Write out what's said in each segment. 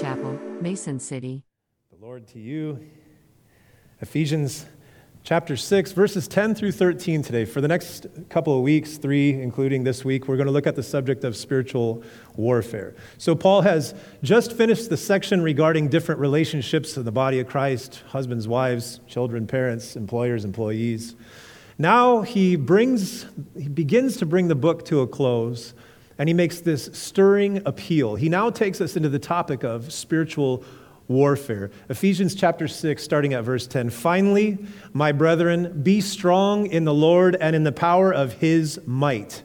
Chapel, Mason City. The Lord to you. Ephesians chapter 6, verses 10 through 13 today. For the next couple of weeks, three, including this week, we're going to look at the subject of spiritual warfare. So, Paul has just finished the section regarding different relationships in the body of Christ husbands, wives, children, parents, employers, employees. Now he brings, he begins to bring the book to a close, and he makes this stirring appeal. He now takes us into the topic of spiritual warfare. Ephesians chapter 6, starting at verse 10. Finally, my brethren, be strong in the Lord and in the power of his might.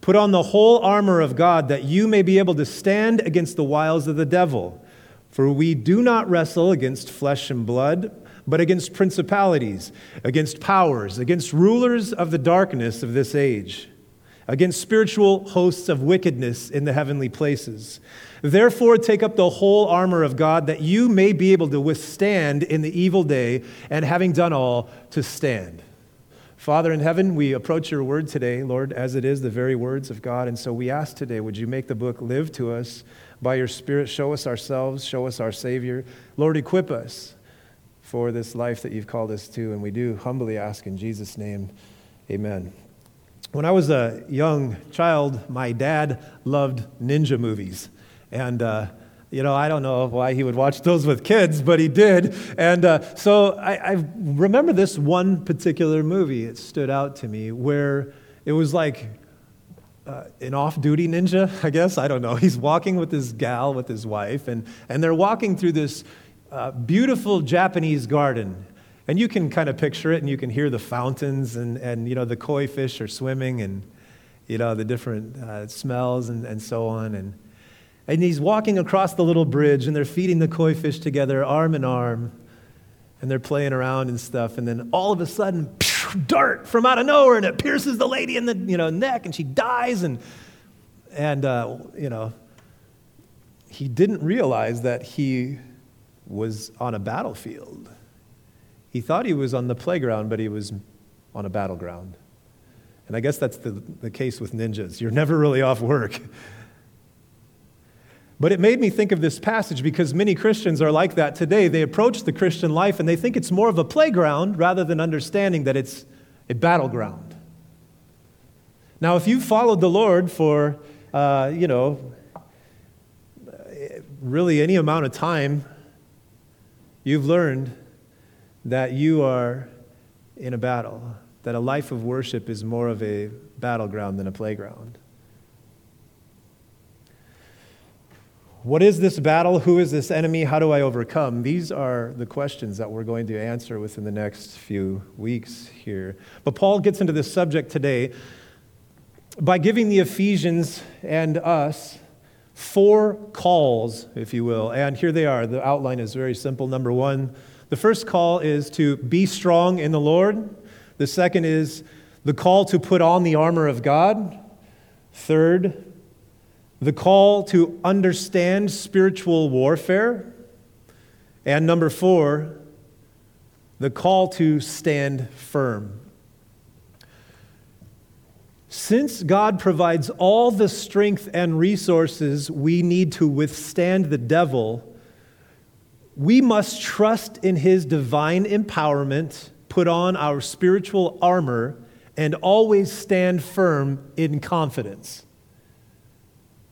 Put on the whole armor of God that you may be able to stand against the wiles of the devil. For we do not wrestle against flesh and blood, but against principalities, against powers, against rulers of the darkness of this age, against spiritual hosts of wickedness in the heavenly places. Therefore, take up the whole armor of God that you may be able to withstand in the evil day, and having done all, to stand. Father in heaven, we approach your word today, Lord, as it is the very words of God. And so we ask today, would you make the book live to us by your Spirit? Show us ourselves, show us our Savior. Lord, equip us for this life that you've called us to. And we do humbly ask in Jesus' name, amen. When I was a young child, my dad loved ninja movies. And, uh, you know, I don't know why he would watch those with kids, but he did. And uh, so I, I, remember this one particular movie. It stood out to me where it was like uh, an off duty ninja, I guess. I don't know. He's walking with his gal, with his wife, and, and they're walking through this uh, beautiful Japanese garden. And you can kind of picture it, and you can hear the fountains, and, and you know, the koi fish are swimming, and, you know, the different uh, smells and, and so on. And, and he's walking across the little bridge, and they're feeding the koi fish together, arm in arm, and they're playing around and stuff. And then all of a sudden, phew, dart from out of nowhere, and it pierces the lady in the you know, neck, and she dies. And, and uh, you know, he didn't realize that he was on a battlefield. He thought he was on the playground, but he was on a battleground. And I guess that's the, the case with ninjas. You're never really off work. But it made me think of this passage because many Christians are like that today. They approach the Christian life and they think it's more of a playground rather than understanding that it's a battleground. Now, if you've followed the Lord for, uh, you know, really any amount of time, you've learned that you are in a battle, that a life of worship is more of a battleground than a playground. What is this battle? Who is this enemy? How do I overcome? These are the questions that we're going to answer within the next few weeks here. But Paul gets into this subject today by giving the Ephesians and us four calls, if you will. And here they are. The outline is very simple. Number one, the first call is to be strong in the Lord. The second is the call to put on the armor of God. Third, the call to understand spiritual warfare. And number four, the call to stand firm. Since God provides all the strength and resources we need to withstand the devil, we must trust in his divine empowerment, put on our spiritual armor, and always stand firm in confidence.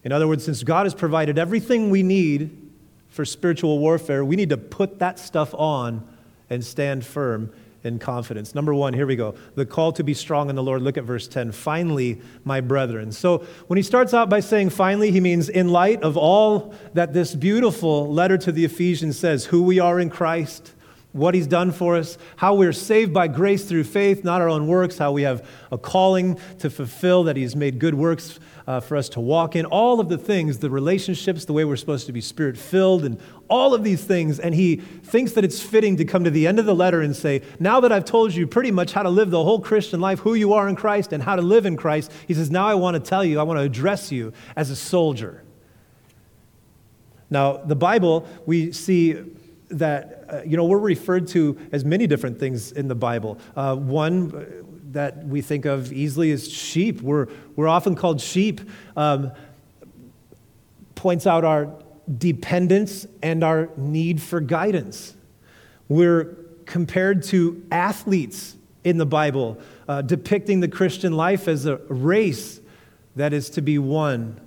In other words, since God has provided everything we need for spiritual warfare, we need to put that stuff on and stand firm in confidence. Number one, here we go. The call to be strong in the Lord. Look at verse 10. Finally, my brethren. So when he starts out by saying finally, he means in light of all that this beautiful letter to the Ephesians says, who we are in Christ, what he's done for us, how we're saved by grace through faith, not our own works, how we have a calling to fulfill, that he's made good works uh, for us to walk in, all of the things, the relationships, the way we're supposed to be spirit filled, and all of these things. And he thinks that it's fitting to come to the end of the letter and say, Now that I've told you pretty much how to live the whole Christian life, who you are in Christ, and how to live in Christ, he says, Now I want to tell you, I want to address you as a soldier. Now, the Bible, we see that, uh, you know, we're referred to as many different things in the Bible. Uh, one, that we think of easily as sheep. We're, we're often called sheep. Um, points out our dependence and our need for guidance. We're compared to athletes in the Bible, uh, depicting the Christian life as a race that is to be won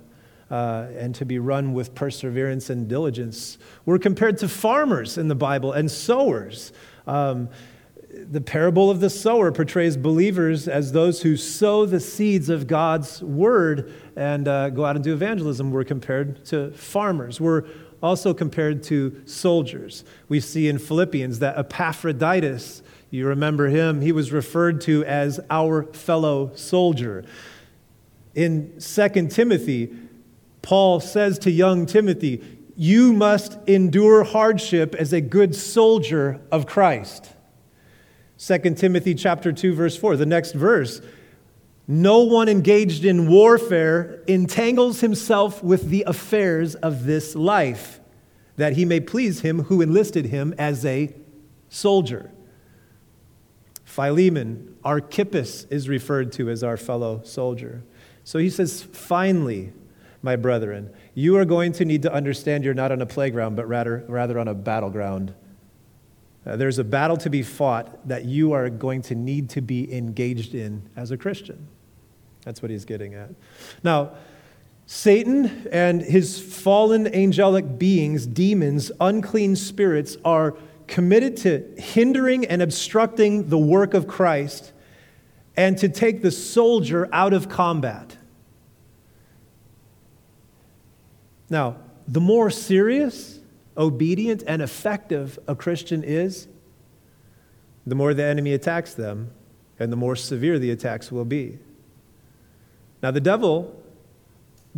uh, and to be run with perseverance and diligence. We're compared to farmers in the Bible and sowers. Um, the parable of the sower portrays believers as those who sow the seeds of God's word and uh, go out and do evangelism. We're compared to farmers. We're also compared to soldiers. We see in Philippians that Epaphroditus, you remember him, he was referred to as our fellow soldier. In 2 Timothy, Paul says to young Timothy, You must endure hardship as a good soldier of Christ. 2 Timothy chapter 2 verse 4, the next verse, no one engaged in warfare entangles himself with the affairs of this life, that he may please him who enlisted him as a soldier. Philemon, Archippus is referred to as our fellow soldier. So he says, finally, my brethren, you are going to need to understand you're not on a playground, but rather, rather on a battleground. Uh, there's a battle to be fought that you are going to need to be engaged in as a Christian. That's what he's getting at. Now, Satan and his fallen angelic beings, demons, unclean spirits, are committed to hindering and obstructing the work of Christ and to take the soldier out of combat. Now, the more serious, obedient, and effective a Christian is, the more the enemy attacks them, and the more severe the attacks will be. Now, the devil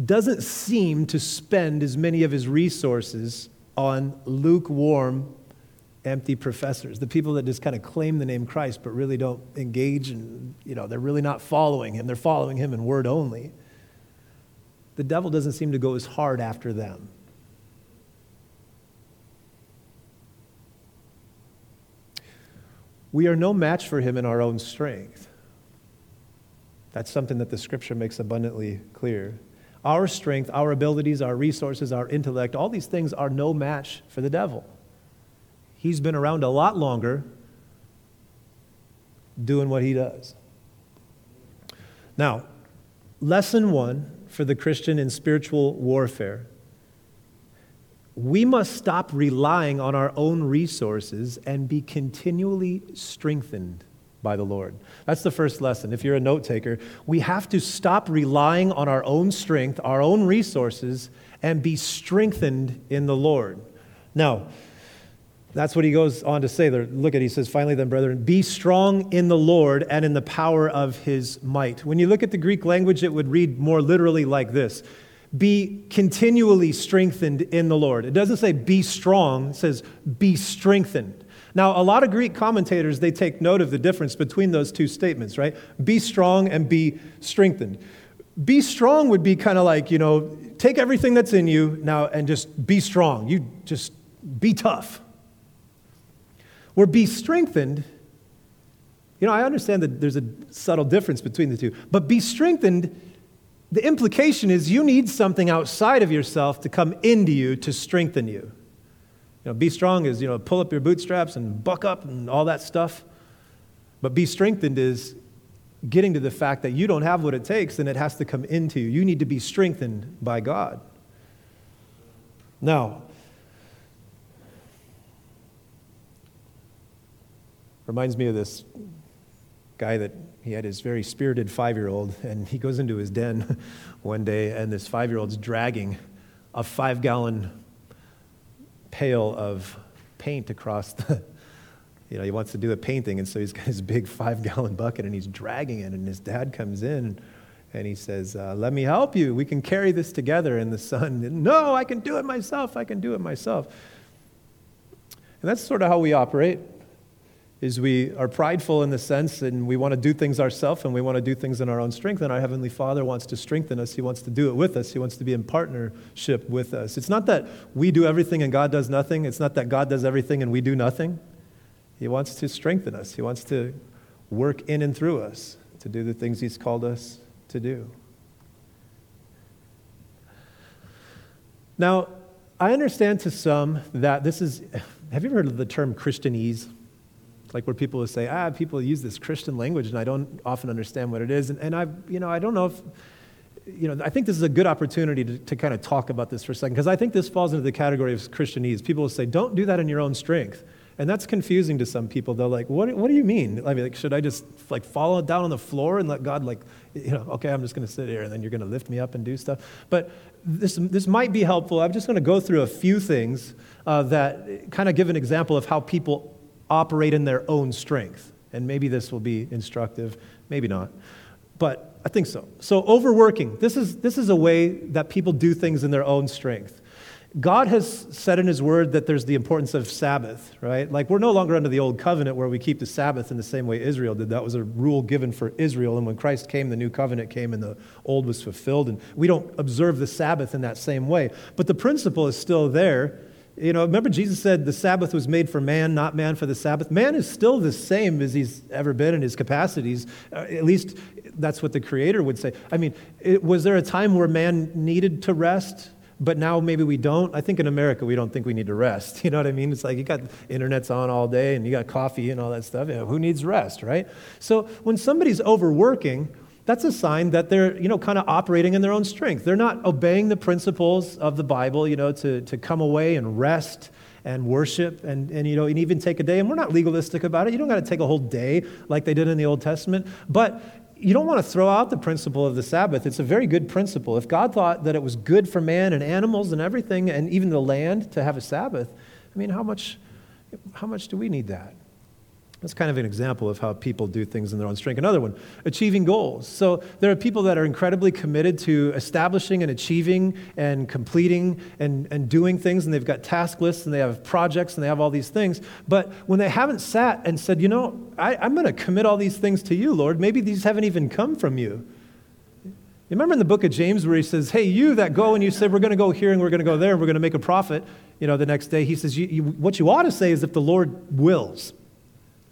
doesn't seem to spend as many of his resources on lukewarm, empty professors, the people that just kind of claim the name Christ but really don't engage and, you know, they're really not following him. They're following him in word only. The devil doesn't seem to go as hard after them. We are no match for him in our own strength. That's something that the scripture makes abundantly clear. Our strength, our abilities, our resources, our intellect, all these things are no match for the devil. He's been around a lot longer doing what he does. Now, lesson one for the Christian in spiritual warfare. We must stop relying on our own resources and be continually strengthened by the Lord. That's the first lesson. If you're a note taker, we have to stop relying on our own strength, our own resources, and be strengthened in the Lord. Now, that's what he goes on to say there. Look at, he says, finally, then, brethren, be strong in the Lord and in the power of his might. When you look at the Greek language, it would read more literally like this Be continually strengthened in the Lord. It doesn't say be strong, it says be strengthened. Now, a lot of Greek commentators, they take note of the difference between those two statements, right? Be strong and be strengthened. Be strong would be kind of like, you know, take everything that's in you now and just be strong. You just be tough. Or be strengthened. You know, I understand that there's a subtle difference between the two, but be strengthened, the implication is you need something outside of yourself to come into you to strengthen you. You know, be strong is, you know, pull up your bootstraps and buck up and all that stuff. But be strengthened is getting to the fact that you don't have what it takes and it has to come into you. You need to be strengthened by God. Now, reminds me of this guy that he had his very spirited five year old, and he goes into his den one day, and this five year old's dragging a five gallon pail of paint across the, you know, he wants to do a painting, and so he's got his big five gallon bucket and he's dragging it. And his dad comes in and he says, uh, Let me help you. We can carry this together. And the son, No, I can do it myself. I can do it myself. And that's sort of how we operate is we are prideful in the sense and we want to do things ourselves and we want to do things in our own strength and our heavenly father wants to strengthen us. He wants to do it with us. He wants to be in partnership with us. It's not that we do everything and god does nothing. It's not that god does everything and we do nothing. He wants to strengthen us. He wants to work in and through us to do the things he's called us to do. Now I understand to some that this is, have you ever heard of the term Christianese? Like where people will say, ah, people use this Christian language and I don't often understand what it is. And, and I, you know, I don't know if, you know, I think this is a good opportunity to, to kind of talk about this for a second because I think this falls into the category of Christianese. People will say, don't do that in your own strength. And that's confusing to some people. They're like, what, what do you mean? I mean, like, should I just like fall down on the floor and let God like, you know, okay, I'm just going to sit here and then you're going to lift me up and do stuff. But this, this might be helpful. I'm just going to go through a few things uh, that kind of give an example of how people operate in their own strength. And maybe this will be instructive, maybe not. But I think so. So, overworking. This is, this is a way that people do things in their own strength. God has said in His Word that there's the importance of Sabbath, right? Like we're no longer under the old covenant where we keep the Sabbath in the same way Israel did. That was a rule given for Israel. And when Christ came, the new covenant came and the old was fulfilled. And we don't observe the Sabbath in that same way. But the principle is still there. You know, remember Jesus said the Sabbath was made for man, not man for the Sabbath. Man is still the same as he's ever been in his capacities. Uh, at least that's what the Creator would say. I mean, it, was there a time where man needed to rest? but now maybe we don't. I think in America we don't think we need to rest. You know what I mean? It's like you got internet's on all day and you got coffee and all that stuff. You know, who needs rest, right? So when somebody's overworking, that's a sign that they're, you know, kind of operating in their own strength. They're not obeying the principles of the Bible, you know, to, to come away and rest and worship and, and you know and even take a day and we're not legalistic about it you don't got to take a whole day like they did in the old testament but you don't want to throw out the principle of the Sabbath. It's a very good principle. If God thought that it was good for man and animals and everything, and even the land to have a Sabbath, I mean, how much, how much do we need that? That's kind of an example of how people do things in their own strength. Another one, achieving goals. So there are people that are incredibly committed to establishing and achieving and completing and, and doing things, and they've got task lists and they have projects and they have all these things. But when they haven't sat and said, you know, I, I'm going to commit all these things to you, Lord, maybe these haven't even come from you. You remember in the book of James where he says, Hey, you that go and you say, We're going to go here and we're going to go there and we're going to make a profit, you know, the next day, he says, you, you, What you ought to say is if the Lord wills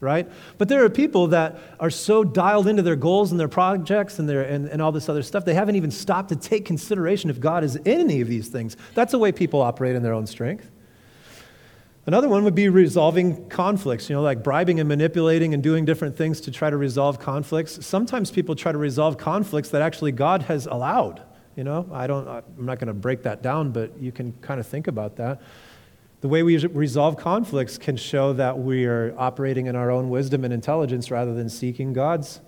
right? But there are people that are so dialed into their goals and their projects and, their, and, and all this other stuff, they haven't even stopped to take consideration if God is in any of these things. That's the way people operate in their own strength. Another one would be resolving conflicts, you know, like bribing and manipulating and doing different things to try to resolve conflicts. Sometimes people try to resolve conflicts that actually God has allowed. You know, I don't, I'm not going to break that down, but you can kind of think about that. The way we resolve conflicts can show that we are operating in our own wisdom and intelligence rather than seeking God's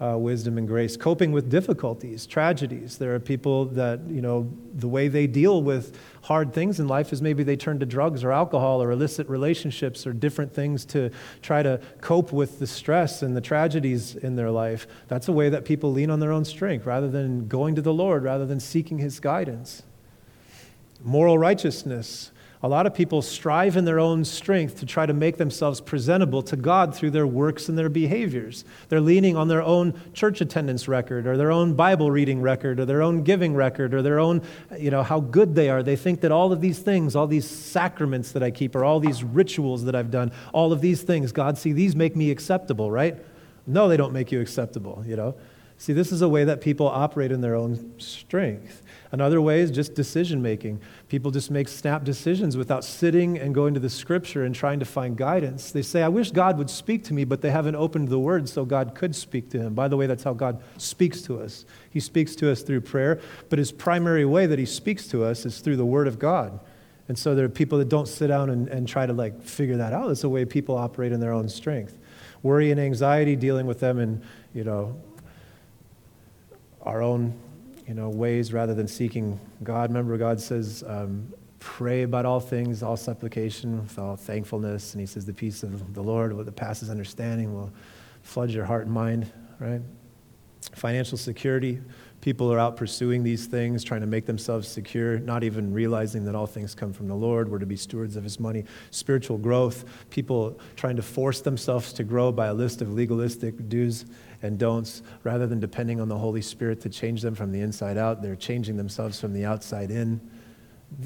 uh, wisdom and grace. Coping with difficulties, tragedies. There are people that, you know, the way they deal with hard things in life is maybe they turn to drugs or alcohol or illicit relationships or different things to try to cope with the stress and the tragedies in their life. That's a way that people lean on their own strength rather than going to the Lord, rather than seeking His guidance. Moral righteousness. A lot of people strive in their own strength to try to make themselves presentable to God through their works and their behaviors. They're leaning on their own church attendance record or their own Bible reading record or their own giving record or their own, you know, how good they are. They think that all of these things, all these sacraments that I keep or all these rituals that I've done, all of these things, God, see, these make me acceptable, right? No, they don't make you acceptable, you know. See, this is a way that people operate in their own strength. Another way is just decision making. People just make snap decisions without sitting and going to the scripture and trying to find guidance. They say, I wish God would speak to me, but they haven't opened the word so God could speak to him. By the way, that's how God speaks to us. He speaks to us through prayer, but his primary way that he speaks to us is through the word of God. And so there are people that don't sit down and, and try to like figure that out. It's the way people operate in their own strength. Worry and anxiety, dealing with them in, you know, our own you know, ways rather than seeking God. Remember, God says, um, pray about all things, all supplication, with all thankfulness. And he says, the peace of the Lord, what the passes understanding, will flood your heart and mind, right? Financial security. People are out pursuing these things, trying to make themselves secure, not even realizing that all things come from the Lord. We're to be stewards of His money. Spiritual growth. People trying to force themselves to grow by a list of legalistic do's and don'ts rather than depending on the Holy Spirit to change them from the inside out. They're changing themselves from the outside in.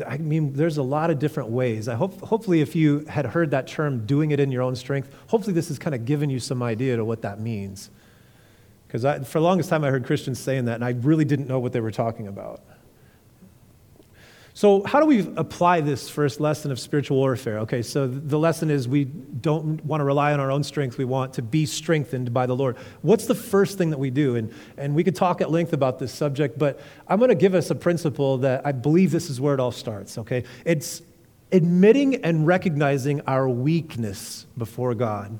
I mean, there's a lot of different ways. I hope, hopefully, if you had heard that term, doing it in your own strength, hopefully this has kind of given you some idea to what that means. Because for the longest time, I heard Christians saying that, and I really didn't know what they were talking about. So, how do we apply this first lesson of spiritual warfare? Okay, so the lesson is we don't want to rely on our own strength. We want to be strengthened by the Lord. What's the first thing that we do? And, and we could talk at length about this subject, but I'm going to give us a principle that I believe this is where it all starts, okay? It's admitting and recognizing our weakness before God.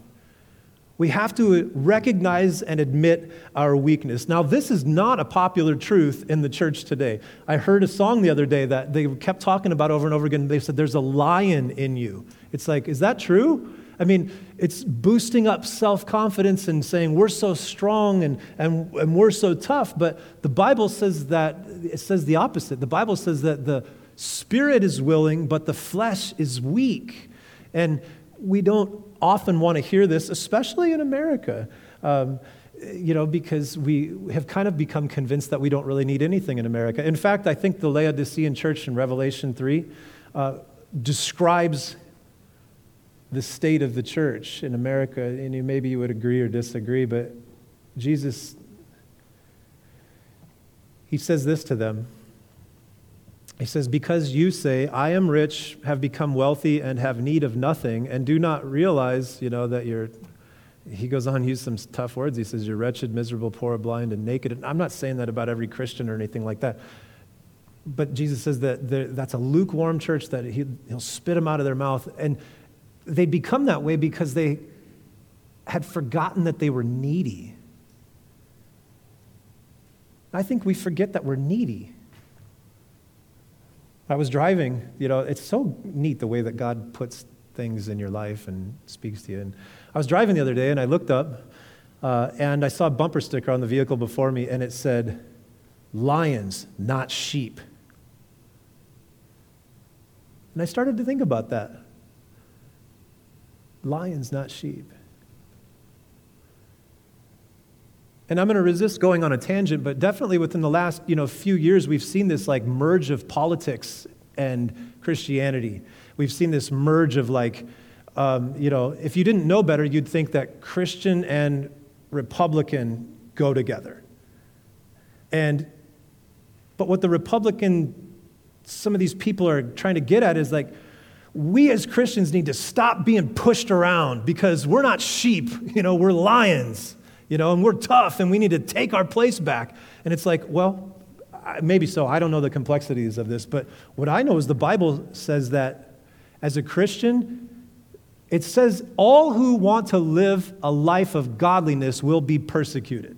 We have to recognize and admit our weakness. Now, this is not a popular truth in the church today. I heard a song the other day that they kept talking about over and over again. They said, There's a lion in you. It's like, is that true? I mean, it's boosting up self confidence and saying we're so strong and, and, and we're so tough. But the Bible says that, it says the opposite. The Bible says that the spirit is willing, but the flesh is weak. And we don't often want to hear this, especially in America. Um, you know, because we have kind of become convinced that we don't really need anything in America. In fact, I think the Laodicean church in Revelation 3 uh, describes the state of the church in America, and you, maybe you would agree or disagree, but Jesus, he says this to them. He says, Because you say, I am rich, have become wealthy, and have need of nothing, and do not realize, you know, that you're. He goes on, to use some tough words. He says, You're wretched, miserable, poor, blind, and naked. And I'm not saying that about every Christian or anything like that. But Jesus says that that's a lukewarm church, that he, he'll spit them out of their mouth. And they become that way because they had forgotten that they were needy. I think we forget that we're needy. I was driving, you know, it's so neat the way that God puts things in your life and speaks to you. And I was driving the other day and I looked up uh, and I saw a bumper sticker on the vehicle before me and it said, Lions, not sheep. And I started to think about that. Lions, not sheep. And I'm going to resist going on a tangent, but definitely within the last you know, few years, we've seen this like merge of politics and Christianity. We've seen this merge of like, um, you know, if you didn't know better, you'd think that Christian and Republican go together. And, but what the Republican, some of these people are trying to get at is like, we as Christians need to stop being pushed around because we're not sheep, you know, we're lions you know, and we're tough and we need to take our place back. And it's like, well, maybe so. I don't know the complexities of this, but what I know is the Bible says that as a Christian, it says all who want to live a life of godliness will be persecuted.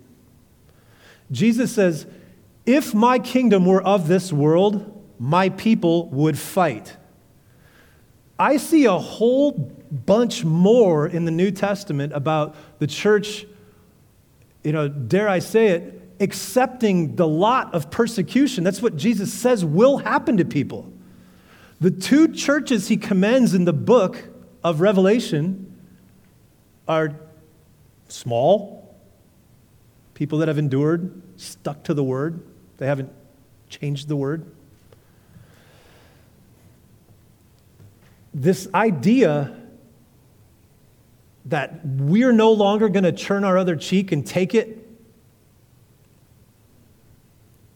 Jesus says, if my kingdom were of this world, my people would fight. I see a whole bunch more in the New Testament about the church you know, dare I say it, accepting the lot of persecution. That's what Jesus says will happen to people. The two churches he commends in the book of Revelation are small, people that have endured, stuck to the word, they haven't changed the word. This idea that we're no longer going to turn our other cheek and take it,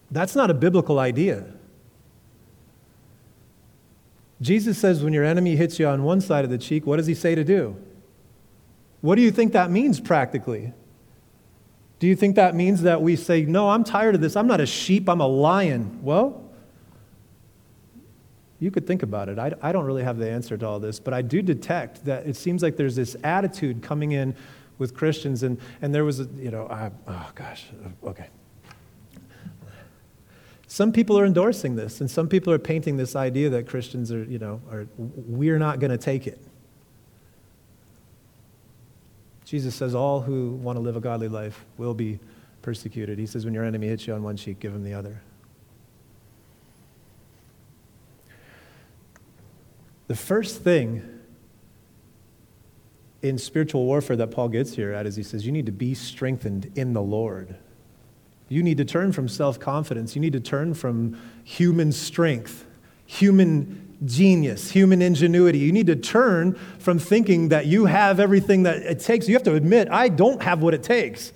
that's not a biblical idea. Jesus says when your enemy hits you on one side of the cheek, what does he say to do? What do you think that means practically? Do you think that means that we say, No, I'm tired of this. I'm not a sheep, I'm a lion? Well, you could think about it. I, I don't really have the answer to all this, but I do detect that it seems like there's this attitude coming in with Christians, and, and there was a, you know, I, oh gosh, okay. Some people are endorsing this, and some people are painting this idea that Christians are, you know, are, we're not going to take it. Jesus says, All who want to live a godly life will be persecuted. He says, When your enemy hits you on one cheek, give him the other. The first thing in spiritual warfare that Paul gets here at is he says, You need to be strengthened in the Lord. You need to turn from self confidence. You need to turn from human strength, human genius, human ingenuity. You need to turn from thinking that you have everything that it takes. You have to admit, I don't have what it takes.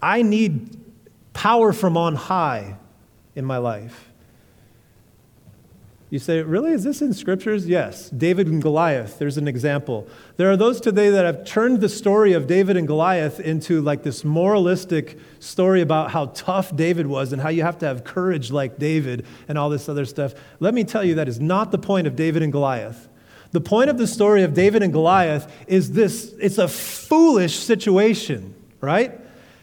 I need power from on high in my life. You say, really? Is this in scriptures? Yes. David and Goliath, there's an example. There are those today that have turned the story of David and Goliath into like this moralistic story about how tough David was and how you have to have courage like David and all this other stuff. Let me tell you, that is not the point of David and Goliath. The point of the story of David and Goliath is this it's a foolish situation, right?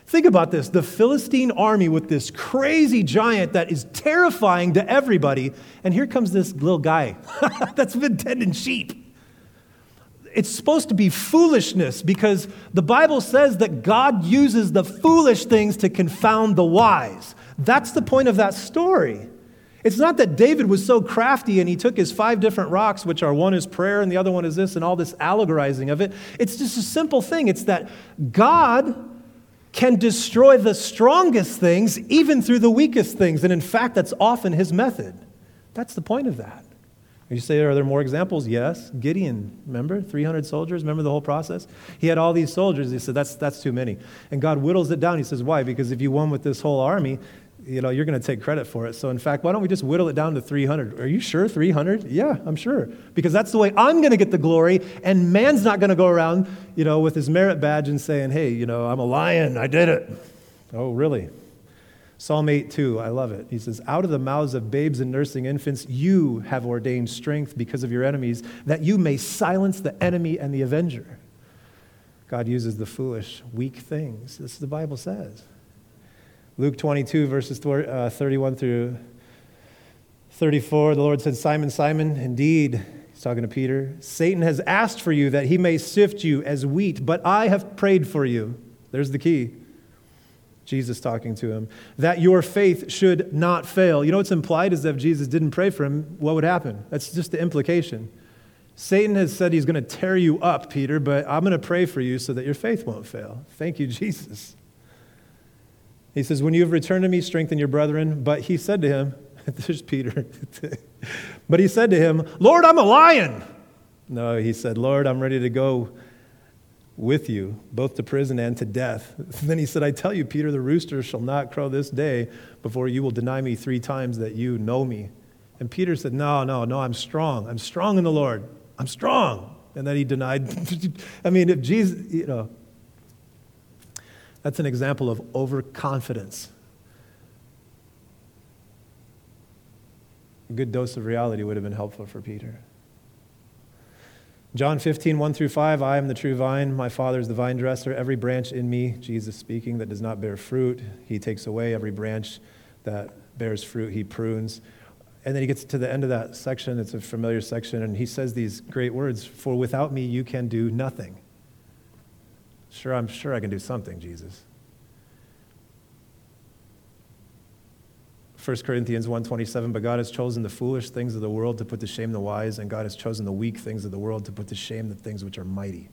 Think about this the Philistine army with this crazy giant that is terrifying to everybody. And here comes this little guy that's been tending sheep. It's supposed to be foolishness because the Bible says that God uses the foolish things to confound the wise. That's the point of that story. It's not that David was so crafty and he took his five different rocks, which are one is prayer and the other one is this, and all this allegorizing of it. It's just a simple thing. It's that God can destroy the strongest things even through the weakest things. And in fact, that's often his method. That's the point of that. You say, are there more examples? Yes. Gideon, remember? 300 soldiers, remember the whole process? He had all these soldiers. He said, that's, that's too many. And God whittles it down. He says, why? Because if you won with this whole army, you know, you're going to take credit for it. So, in fact, why don't we just whittle it down to 300? Are you sure 300? Yeah, I'm sure. Because that's the way I'm going to get the glory, and man's not going to go around, you know, with his merit badge and saying, hey, you know, I'm a lion, I did it. Oh, really? Psalm 8, 2, I love it. He says, Out of the mouths of babes and nursing infants, you have ordained strength because of your enemies, that you may silence the enemy and the avenger. God uses the foolish, weak things. This is the Bible says. Luke 22, verses uh, 31 through 34, the Lord said, Simon, Simon, indeed, he's talking to Peter, Satan has asked for you that he may sift you as wheat, but I have prayed for you. There's the key. Jesus talking to him, that your faith should not fail. You know what's implied is that if Jesus didn't pray for him, what would happen? That's just the implication. Satan has said he's going to tear you up, Peter, but I'm going to pray for you so that your faith won't fail. Thank you, Jesus. He says, When you have returned to me, strengthen your brethren. But he said to him, There's Peter. but he said to him, Lord, I'm a lion. No, he said, Lord, I'm ready to go with you, both to prison and to death. then he said, I tell you, Peter, the rooster shall not crow this day before you will deny me three times that you know me. And Peter said, No, no, no, I'm strong. I'm strong in the Lord. I'm strong. And then he denied. I mean, if Jesus, you know, that's an example of overconfidence. A good dose of reality would have been helpful for Peter. John 15, 1 through 5, I am the true vine, my Father is the vine dresser. Every branch in me, Jesus speaking, that does not bear fruit, he takes away. Every branch that bears fruit, he prunes. And then he gets to the end of that section, it's a familiar section, and he says these great words For without me, you can do nothing. Sure, I'm sure I can do something, Jesus. 1 Corinthians 1:27 but God has chosen the foolish things of the world to put to shame the wise and God has chosen the weak things of the world to put to shame the things which are mighty.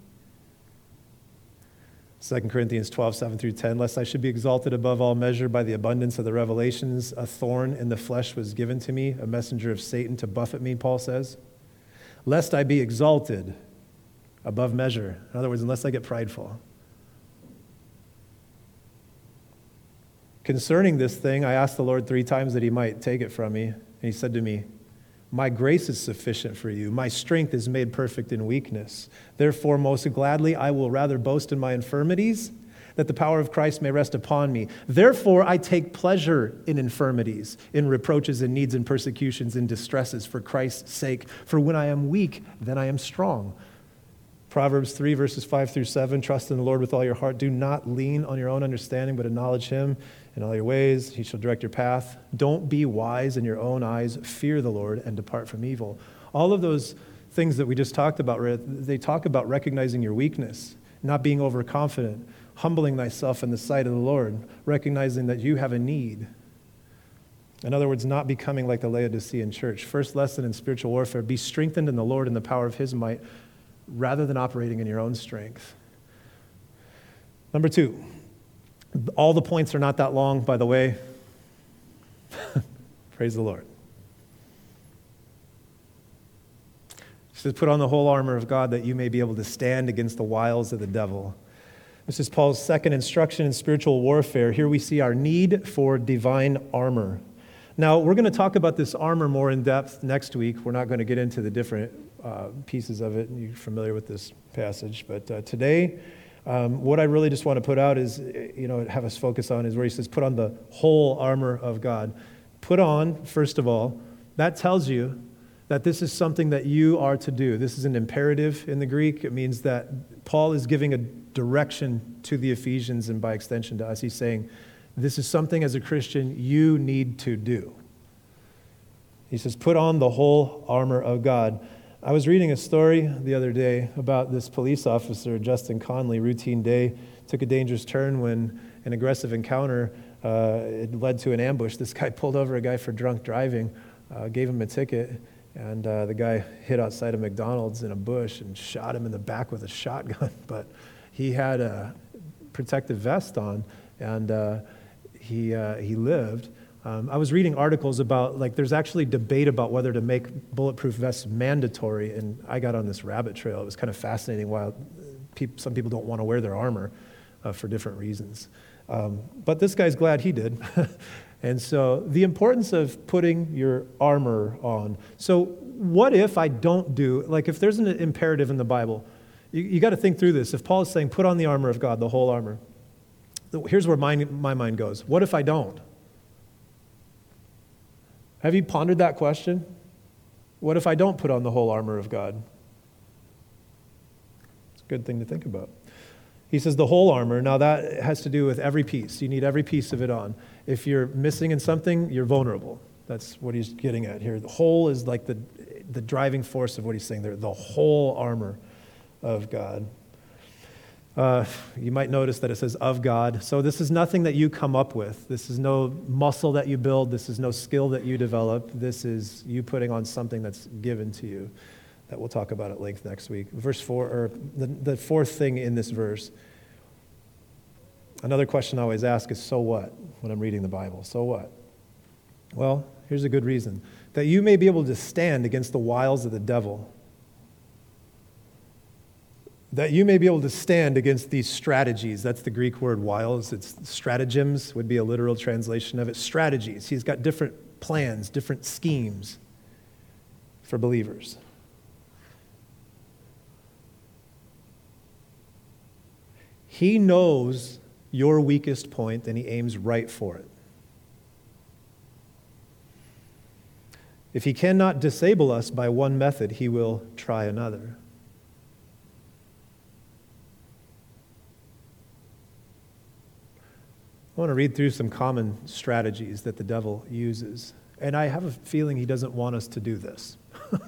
2 Corinthians 12, 7 through 10, lest I should be exalted above all measure by the abundance of the revelations, a thorn in the flesh was given to me, a messenger of Satan to buffet me, Paul says. Lest I be exalted above measure. In other words, unless I get prideful. Concerning this thing, I asked the Lord three times that he might take it from me. And he said to me, My grace is sufficient for you. My strength is made perfect in weakness. Therefore, most gladly, I will rather boast in my infirmities, that the power of Christ may rest upon me. Therefore, I take pleasure in infirmities, in reproaches and needs and persecutions and distresses for Christ's sake. For when I am weak, then I am strong. Proverbs 3, verses 5 through 7 Trust in the Lord with all your heart. Do not lean on your own understanding, but acknowledge him in all your ways. He shall direct your path. Don't be wise in your own eyes. Fear the Lord and depart from evil. All of those things that we just talked about, they talk about recognizing your weakness, not being overconfident, humbling thyself in the sight of the Lord, recognizing that you have a need. In other words, not becoming like the Laodicean church. First lesson in spiritual warfare be strengthened in the Lord and the power of his might rather than operating in your own strength. Number two, all the points are not that long, by the way. Praise the Lord. He says, Put on the whole armor of God that you may be able to stand against the wiles of the devil. This is Paul's second instruction in spiritual warfare. Here we see our need for divine armor. Now, we're going to talk about this armor more in depth next week. We're not going to get into the different uh, pieces of it. You're familiar with this passage. But uh, today, um, what I really just want to put out is, you know, have us focus on is where he says, put on the whole armor of God. Put on, first of all, that tells you that this is something that you are to do. This is an imperative in the Greek. It means that Paul is giving a direction to the Ephesians and by extension to us. He's saying, this is something as a Christian you need to do. He says, put on the whole armor of God. I was reading a story the other day about this police officer, Justin Conley, routine day, took a dangerous turn when an aggressive encounter uh, it led to an ambush. This guy pulled over a guy for drunk driving, uh, gave him a ticket, and uh, the guy hid outside of McDonald's in a bush and shot him in the back with a shotgun. But he had a protective vest on, and uh, he, uh, he lived. Um, I was reading articles about, like, there's actually debate about whether to make bulletproof vests mandatory, and I got on this rabbit trail. It was kind of fascinating why people, some people don't want to wear their armor uh, for different reasons. Um, but this guy's glad he did. and so, the importance of putting your armor on. So, what if I don't do, like, if there's an imperative in the Bible, you, you got to think through this. If Paul is saying, put on the armor of God, the whole armor, here's where my, my mind goes. What if I don't? Have you pondered that question? What if I don't put on the whole armor of God? It's a good thing to think about. He says the whole armor. Now, that has to do with every piece. You need every piece of it on. If you're missing in something, you're vulnerable. That's what he's getting at here. The whole is like the, the driving force of what he's saying there the whole armor of God. Uh, you might notice that it says of God. So this is nothing that you come up with. This is no muscle that you build. This is no skill that you develop. This is you putting on something that's given to you. That we'll talk about at length next week. Verse four, or the, the fourth thing in this verse. Another question I always ask is, so what? When I'm reading the Bible, so what? Well, here's a good reason that you may be able to stand against the wiles of the devil that you may be able to stand against these strategies. That's the Greek word wiles. It's stratagems, would be a literal translation of it. Strategies. He's got different plans, different schemes for believers. He knows your weakest point and he aims right for it. If he cannot disable us by one method, he will try another. Want to read through some common strategies that the devil uses. And I have a feeling he doesn't want us to do this.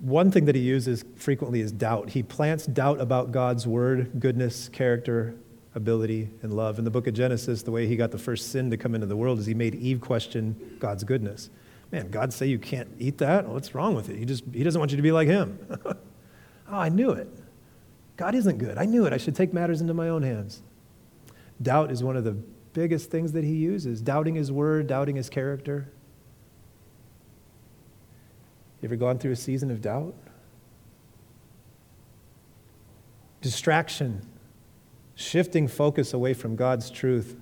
One thing that he uses frequently is doubt. He plants doubt about God's word, goodness, character, ability, and love. In the book of Genesis, the way he got the first sin to come into the world is he made Eve question God's goodness. Man, God say you can't eat that? What's wrong with it? He just he doesn't want you to be like him. oh, I knew it. God isn't good. I knew it. I should take matters into my own hands. Doubt is one of the biggest things that he uses doubting his word, doubting his character. You ever gone through a season of doubt? Distraction, shifting focus away from God's truth.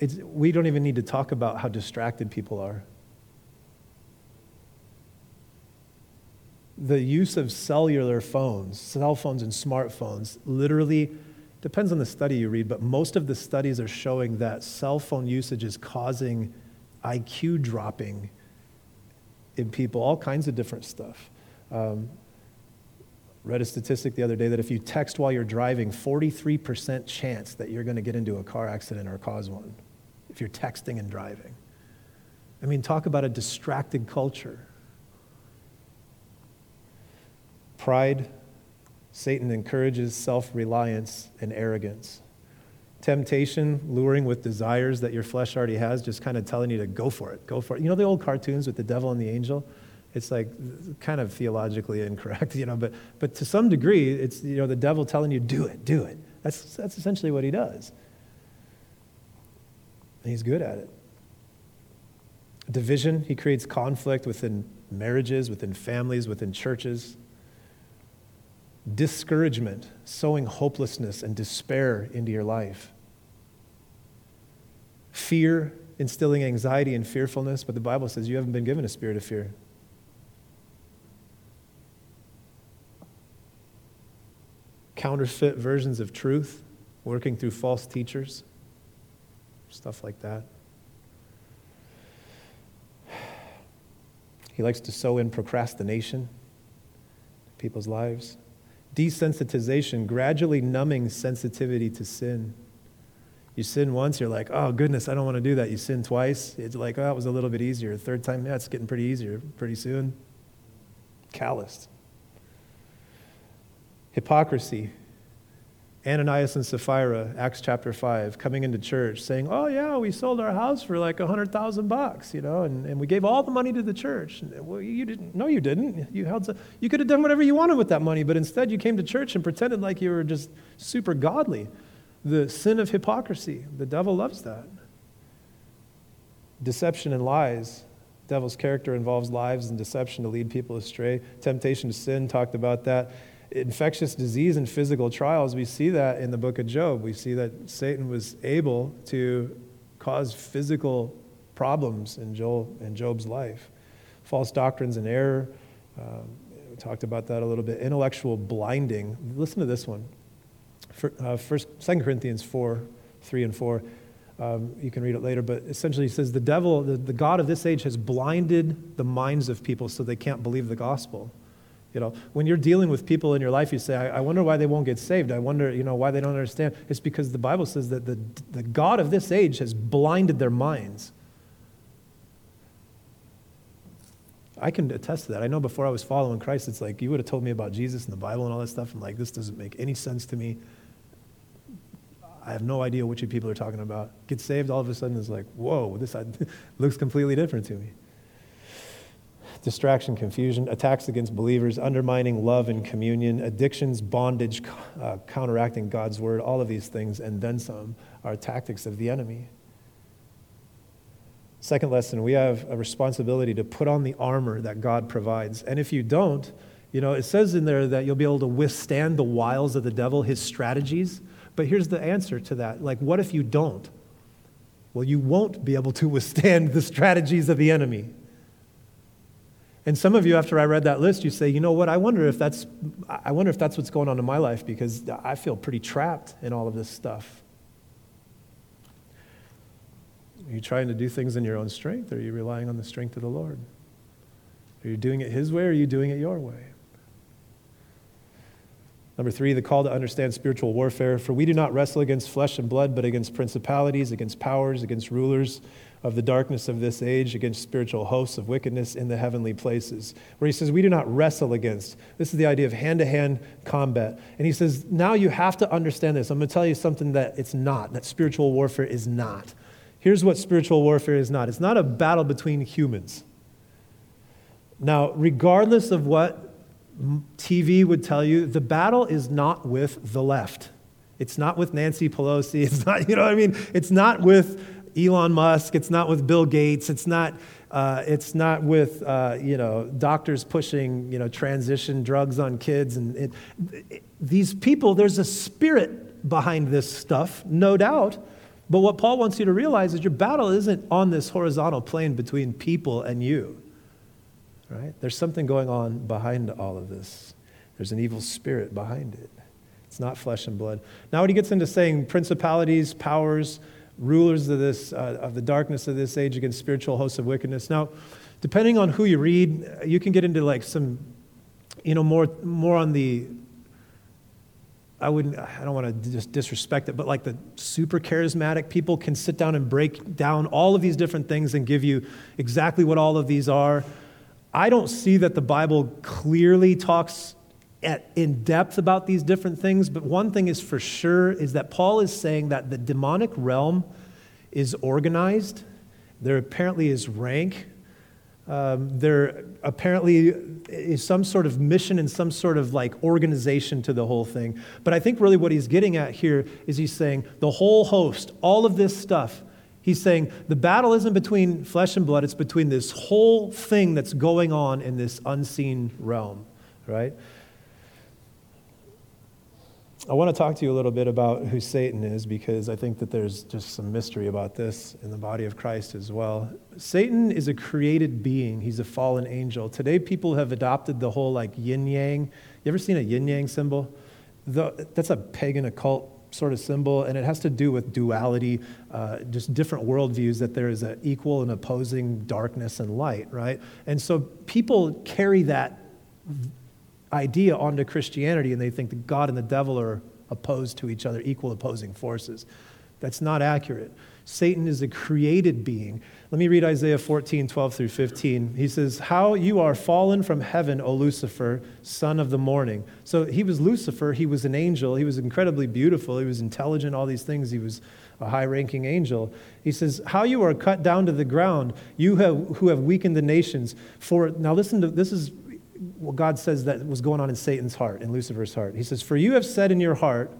It's, we don't even need to talk about how distracted people are. The use of cellular phones, cell phones and smartphones, literally depends on the study you read, but most of the studies are showing that cell phone usage is causing IQ dropping in people, all kinds of different stuff. Um, read a statistic the other day that if you text while you're driving, 43% chance that you're going to get into a car accident or cause one if you're texting and driving. I mean, talk about a distracted culture. Pride, Satan encourages self reliance and arrogance. Temptation, luring with desires that your flesh already has, just kind of telling you to go for it, go for it. You know the old cartoons with the devil and the angel? It's like kind of theologically incorrect, you know, but, but to some degree, it's you know, the devil telling you, do it, do it. That's, that's essentially what he does. And he's good at it. Division, he creates conflict within marriages, within families, within churches discouragement, sowing hopelessness and despair into your life. fear, instilling anxiety and fearfulness, but the Bible says you haven't been given a spirit of fear. Counterfeit versions of truth, working through false teachers, stuff like that. He likes to sow in procrastination in people's lives. Desensitization, gradually numbing sensitivity to sin. You sin once, you're like, oh, goodness, I don't want to do that. You sin twice, it's like, oh, that was a little bit easier. Third time, yeah, it's getting pretty easier pretty soon. Calloused. Hypocrisy, Ananias and Sapphira, Acts chapter 5, coming into church saying, Oh, yeah, we sold our house for like a 100,000 bucks, you know, and, and we gave all the money to the church. And, well, you didn't. No, you didn't. You, held, you could have done whatever you wanted with that money, but instead you came to church and pretended like you were just super godly. The sin of hypocrisy. The devil loves that. Deception and lies. Devil's character involves lies and deception to lead people astray. Temptation to sin, talked about that infectious disease and physical trials, we see that in the book of Job. We see that Satan was able to cause physical problems in, Joel, in Job's life. False doctrines and error. Um, we talked about that a little bit. Intellectual blinding. Listen to this one. For, uh, first, 2 Corinthians 4, 3 and 4. Um, you can read it later, but essentially he says the devil, the, the God of this age, has blinded the minds of people so they can't believe the gospel. You know, when you're dealing with people in your life, you say, I, I, wonder why they won't get saved. I wonder, you know, why they don't understand. It's because the Bible says that the, the God of this age has blinded their minds. I can attest to that. I know before I was following Christ, it's like you would have told me about Jesus and the Bible and all that stuff. I'm like, this doesn't make any sense to me. I have no idea what you people are talking about. Get saved, all of a sudden, it's like, whoa, this looks completely different to me distraction, confusion, attacks against believers, undermining love and communion, addictions, bondage, uh, counteracting God's word, all of these things, and then some, are tactics of the enemy. Second lesson, we have a responsibility to put on the armor that God provides. And if you don't, you know, it says in there that you'll be able to withstand the wiles of the devil, his strategies. But here's the answer to that. Like, what if you don't? Well, you won't be able to withstand the strategies of the enemy. And some of you, after I read that list, you say, you know what, I wonder if that's, I wonder if that's what's going on in my life because I feel pretty trapped in all of this stuff. Are you trying to do things in your own strength, or are you relying on the strength of the Lord? Are you doing it His way, or are you doing it your way? Number three, the call to understand spiritual warfare. For we do not wrestle against flesh and blood, but against principalities, against powers, against rulers of the darkness of this age against spiritual hosts of wickedness in the heavenly places. Where he says, We do not wrestle against. This is the idea of hand to hand combat. And he says, Now you have to understand this. I'm going to tell you something that it's not, that spiritual warfare is not. Here's what spiritual warfare is not it's not a battle between humans. Now, regardless of what TV would tell you, the battle is not with the left. It's not with Nancy Pelosi. It's not, you know what I mean? It's not with Elon Musk. It's not with Bill Gates. It's not, uh, it's not with, uh, you know, doctors pushing, you know, transition drugs on kids. And it, it, these people, there's a spirit behind this stuff, no doubt. But what Paul wants you to realize is your battle isn't on this horizontal plane between people and you. Right? There's something going on behind all of this. There's an evil spirit behind it. It's not flesh and blood. Now, when he gets into saying principalities, powers, rulers of this uh, of the darkness of this age against spiritual hosts of wickedness. Now, depending on who you read, you can get into like some, you know, more more on the. I wouldn't. I don't want to just disrespect it, but like the super charismatic people can sit down and break down all of these different things and give you exactly what all of these are. I don't see that the Bible clearly talks at, in depth about these different things, but one thing is for sure is that Paul is saying that the demonic realm is organized. There apparently is rank. Um, there apparently is some sort of mission and some sort of like organization to the whole thing. But I think really what he's getting at here is he's saying the whole host, all of this stuff, he's saying the battle isn't between flesh and blood, it's between this whole thing that's going on in this unseen realm, right? I want to talk to you a little bit about who Satan is because I think that there's just some mystery about this in the body of Christ as well. Satan is a created being, he's a fallen angel. Today, people have adopted the whole like yin yang. You ever seen a yin yang symbol? The, that's a pagan occult sort of symbol, and it has to do with duality, uh, just different worldviews that there is an equal and opposing darkness and light, right? And so people carry that idea onto Christianity and they think that God and the devil are opposed to each other, equal opposing forces. That's not accurate. Satan is a created being. Let me read Isaiah 14, 12 through 15. He says, How you are fallen from heaven, O Lucifer, son of the morning. So he was Lucifer. He was an angel. He was incredibly beautiful. He was intelligent, all these things. He was a high ranking angel. He says, How you are cut down to the ground, you have, who have weakened the nations. For, now listen to this is what God says that was going on in Satan's heart, in Lucifer's heart. He says, For you have said in your heart,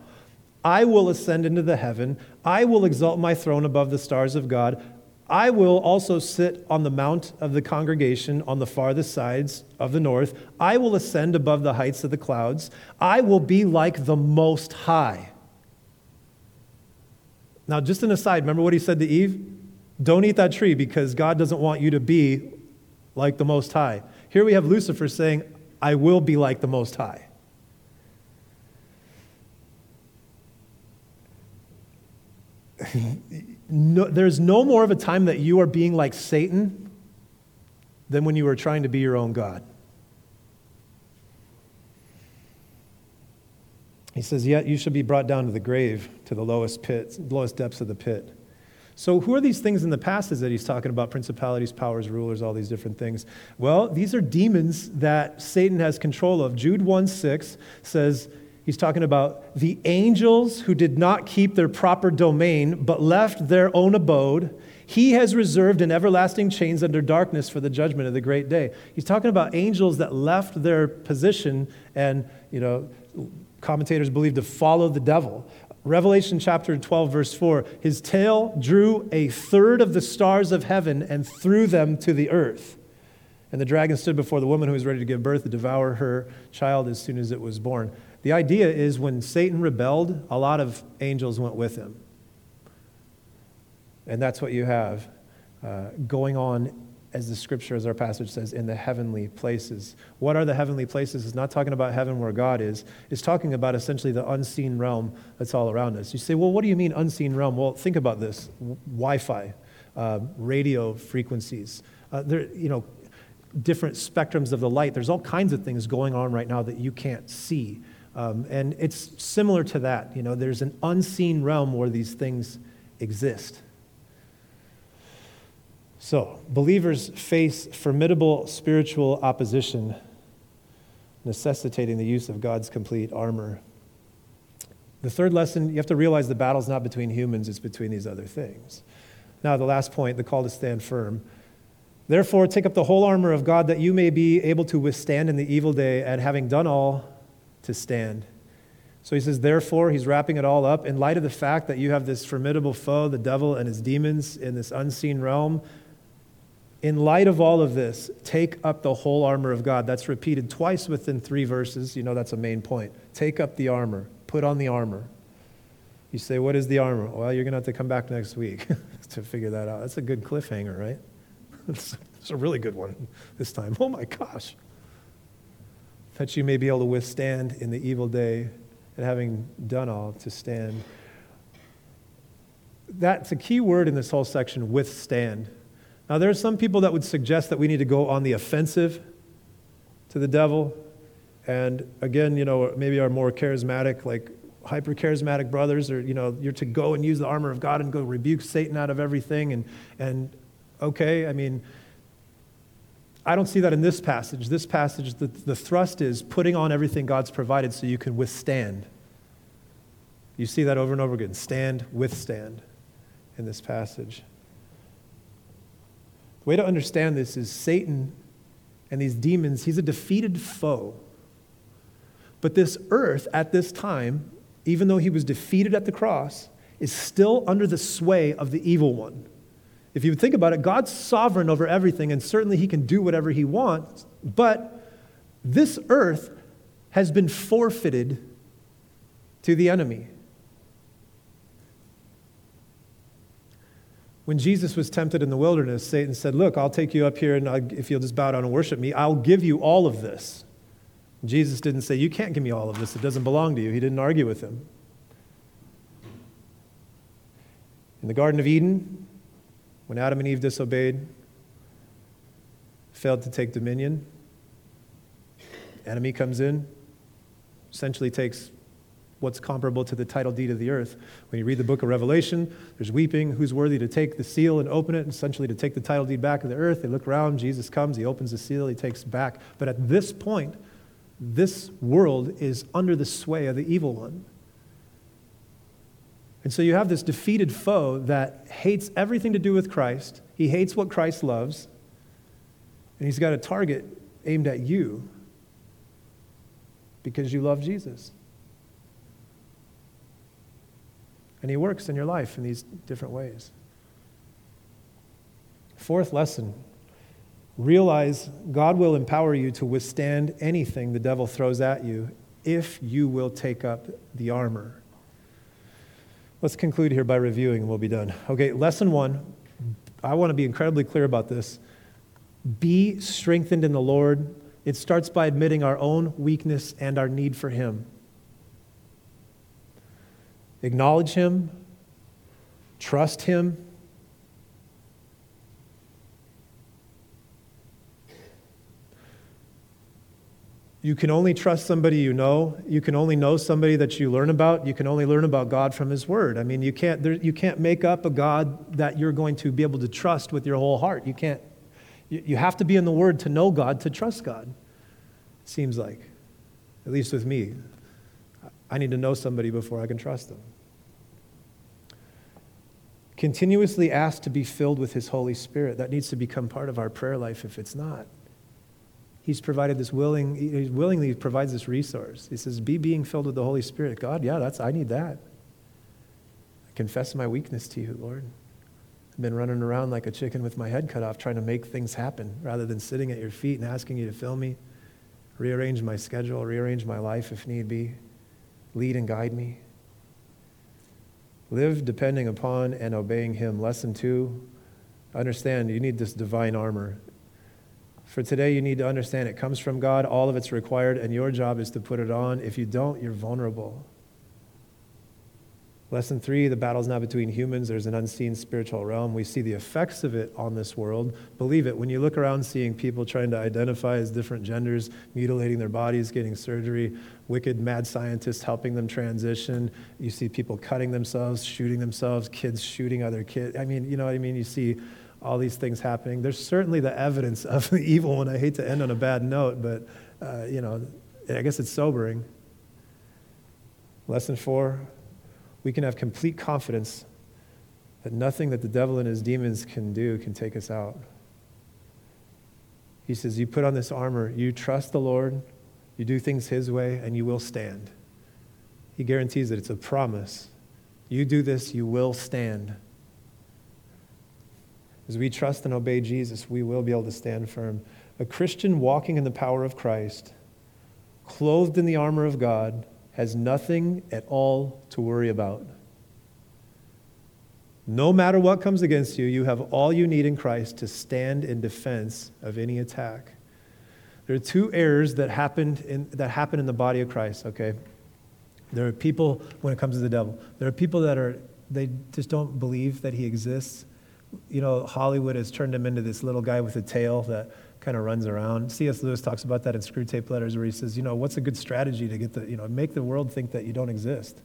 I will ascend into the heaven. I will exalt my throne above the stars of God. I will also sit on the mount of the congregation on the farthest sides of the north. I will ascend above the heights of the clouds. I will be like the Most High. Now, just an aside, remember what he said to Eve? Don't eat that tree because God doesn't want you to be like the Most High. Here we have Lucifer saying, I will be like the Most High. no, there's no more of a time that you are being like Satan than when you are trying to be your own God. He says, Yet you shall be brought down to the grave, to the lowest pit, lowest depths of the pit. So, who are these things in the passage that he's talking about principalities, powers, rulers, all these different things? Well, these are demons that Satan has control of. Jude 1 6 says, he's talking about the angels who did not keep their proper domain, but left their own abode. He has reserved in everlasting chains under darkness for the judgment of the great day. He's talking about angels that left their position and, you know, commentators believe to follow the devil. Revelation chapter 12, verse 4 His tail drew a third of the stars of heaven and threw them to the earth. And the dragon stood before the woman who was ready to give birth to devour her child as soon as it was born. The idea is when Satan rebelled, a lot of angels went with him. And that's what you have uh, going on as the scripture, as our passage says, in the heavenly places. What are the heavenly places? It's not talking about heaven where God is. It's talking about essentially the unseen realm that's all around us. You say, well, what do you mean unseen realm? Well, think about this Wi Fi, uh, radio frequencies. Uh, there, you know, different spectrums of the light. There's all kinds of things going on right now that you can't see. Um, and it's similar to that. You know, there's an unseen realm where these things exist. So, believers face formidable spiritual opposition, necessitating the use of God's complete armor. The third lesson, you have to realize the battle's not between humans, it's between these other things. Now, the last point, the call to stand firm. Therefore, take up the whole armor of God that you may be able to withstand in the evil day, and having done all, to stand. So he says, therefore, he's wrapping it all up. In light of the fact that you have this formidable foe, the devil and his demons in this unseen realm, in light of all of this, take up the whole armor of God. That's repeated twice within three verses. You know that's a main point. Take up the armor, put on the armor. You say, What is the armor? Well, you're going to have to come back next week to figure that out. That's a good cliffhanger, right? It's a really good one this time. Oh my gosh. That you may be able to withstand in the evil day and having done all to stand. That's a key word in this whole section withstand. Now, there are some people that would suggest that we need to go on the offensive to the devil. And again, you know, maybe our more charismatic, like hyper charismatic brothers, or, you know, you're to go and use the armor of God and go rebuke Satan out of everything. And, and okay, I mean, I don't see that in this passage. This passage, the, the thrust is putting on everything God's provided so you can withstand. You see that over and over again stand, withstand in this passage. The way to understand this is Satan and these demons, he's a defeated foe. But this earth at this time, even though he was defeated at the cross, is still under the sway of the evil one. If you think about it, God's sovereign over everything, and certainly he can do whatever he wants, but this earth has been forfeited to the enemy. When Jesus was tempted in the wilderness, Satan said, Look, I'll take you up here, and I'll, if you'll just bow down and worship me, I'll give you all of this. Jesus didn't say, You can't give me all of this. It doesn't belong to you. He didn't argue with him. In the Garden of Eden, when Adam and Eve disobeyed, failed to take dominion, enemy comes in, essentially takes what's comparable to the title deed of the earth. When you read the book of Revelation, there's weeping. Who's worthy to take the seal and open it, essentially to take the title deed back of the earth? They look around, Jesus comes, he opens the seal, he takes back. But at this point, this world is under the sway of the evil one. And so you have this defeated foe that hates everything to do with Christ. He hates what Christ loves. And he's got a target aimed at you because you love Jesus. And he works in your life in these different ways. Fourth lesson realize God will empower you to withstand anything the devil throws at you if you will take up the armor. Let's conclude here by reviewing and we'll be done. Okay, lesson one. I want to be incredibly clear about this. Be strengthened in the Lord. It starts by admitting our own weakness and our need for Him. Acknowledge Him, trust Him, You can only trust somebody you know. You can only know somebody that you learn about. You can only learn about God from His Word. I mean, you can't, there, you can't make up a God that you're going to be able to trust with your whole heart. You can't. You, you have to be in the Word to know God, to trust God, it seems like. At least with me. I need to know somebody before I can trust them. Continuously ask to be filled with His Holy Spirit. That needs to become part of our prayer life if it's not. He's provided this willing, he willingly provides this resource. He says, Be being filled with the Holy Spirit. God, yeah, that's I need that. I confess my weakness to you, Lord. I've been running around like a chicken with my head cut off, trying to make things happen rather than sitting at your feet and asking you to fill me, rearrange my schedule, rearrange my life if need be, lead and guide me. Live depending upon and obeying Him. Lesson two understand you need this divine armor. For today, you need to understand it comes from God, all of it's required, and your job is to put it on. If you don't, you're vulnerable. Lesson three the battle's not between humans, there's an unseen spiritual realm. We see the effects of it on this world. Believe it, when you look around seeing people trying to identify as different genders, mutilating their bodies, getting surgery, wicked mad scientists helping them transition, you see people cutting themselves, shooting themselves, kids shooting other kids. I mean, you know what I mean? You see all these things happening. There's certainly the evidence of the evil one. I hate to end on a bad note, but, uh, you know, I guess it's sobering. Lesson four we can have complete confidence that nothing that the devil and his demons can do can take us out. He says, You put on this armor, you trust the Lord, you do things his way, and you will stand. He guarantees that it's a promise. You do this, you will stand. As we trust and obey Jesus, we will be able to stand firm. A Christian walking in the power of Christ, clothed in the armor of God, has nothing at all to worry about. No matter what comes against you, you have all you need in Christ to stand in defense of any attack. There are two errors that happened in, that happen in the body of Christ, okay? There are people, when it comes to the devil, there are people that are, they just don't believe that he exists you know, Hollywood has turned him into this little guy with a tail that kind of runs around. C.S. Lewis talks about that in Screwtape Letters, where he says, you know, what's a good strategy to get the, you know, make the world think that you don't exist?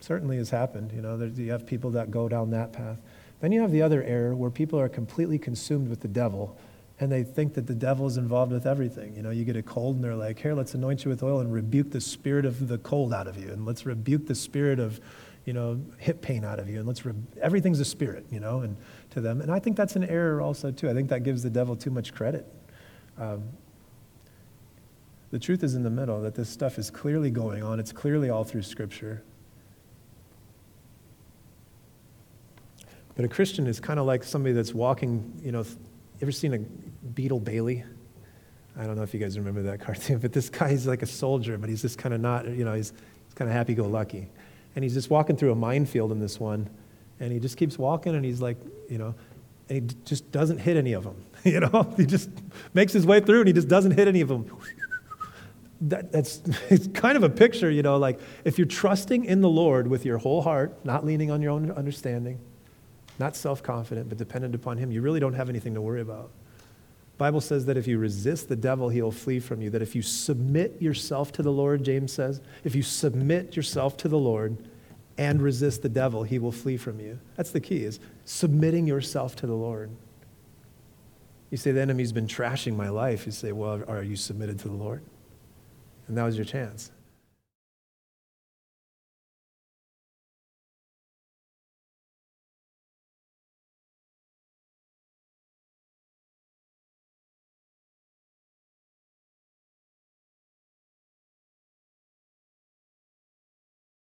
Certainly has happened. You know, you have people that go down that path. Then you have the other error where people are completely consumed with the devil and they think that the devil is involved with everything. You know, you get a cold and they're like, here, let's anoint you with oil and rebuke the spirit of the cold out of you. And let's rebuke the spirit of, you know, hip pain out of you. And let's, re- everything's a spirit, you know, and to them. And I think that's an error also, too. I think that gives the devil too much credit. Um, the truth is in the middle, that this stuff is clearly going on. It's clearly all through Scripture. But a Christian is kind of like somebody that's walking, you know, ever seen a Beetle Bailey? I don't know if you guys remember that cartoon, but this guy is like a soldier, but he's just kind of not, you know, he's, He's kind of happy go lucky. And he's just walking through a minefield in this one. And he just keeps walking and he's like, you know, and he just doesn't hit any of them. You know, he just makes his way through and he just doesn't hit any of them. That, that's it's kind of a picture, you know, like if you're trusting in the Lord with your whole heart, not leaning on your own understanding, not self confident, but dependent upon Him, you really don't have anything to worry about. Bible says that if you resist the devil, he'll flee from you. That if you submit yourself to the Lord, James says, if you submit yourself to the Lord and resist the devil, he will flee from you. That's the key, is submitting yourself to the Lord. You say, the enemy's been trashing my life. You say, well, are you submitted to the Lord? And that was your chance.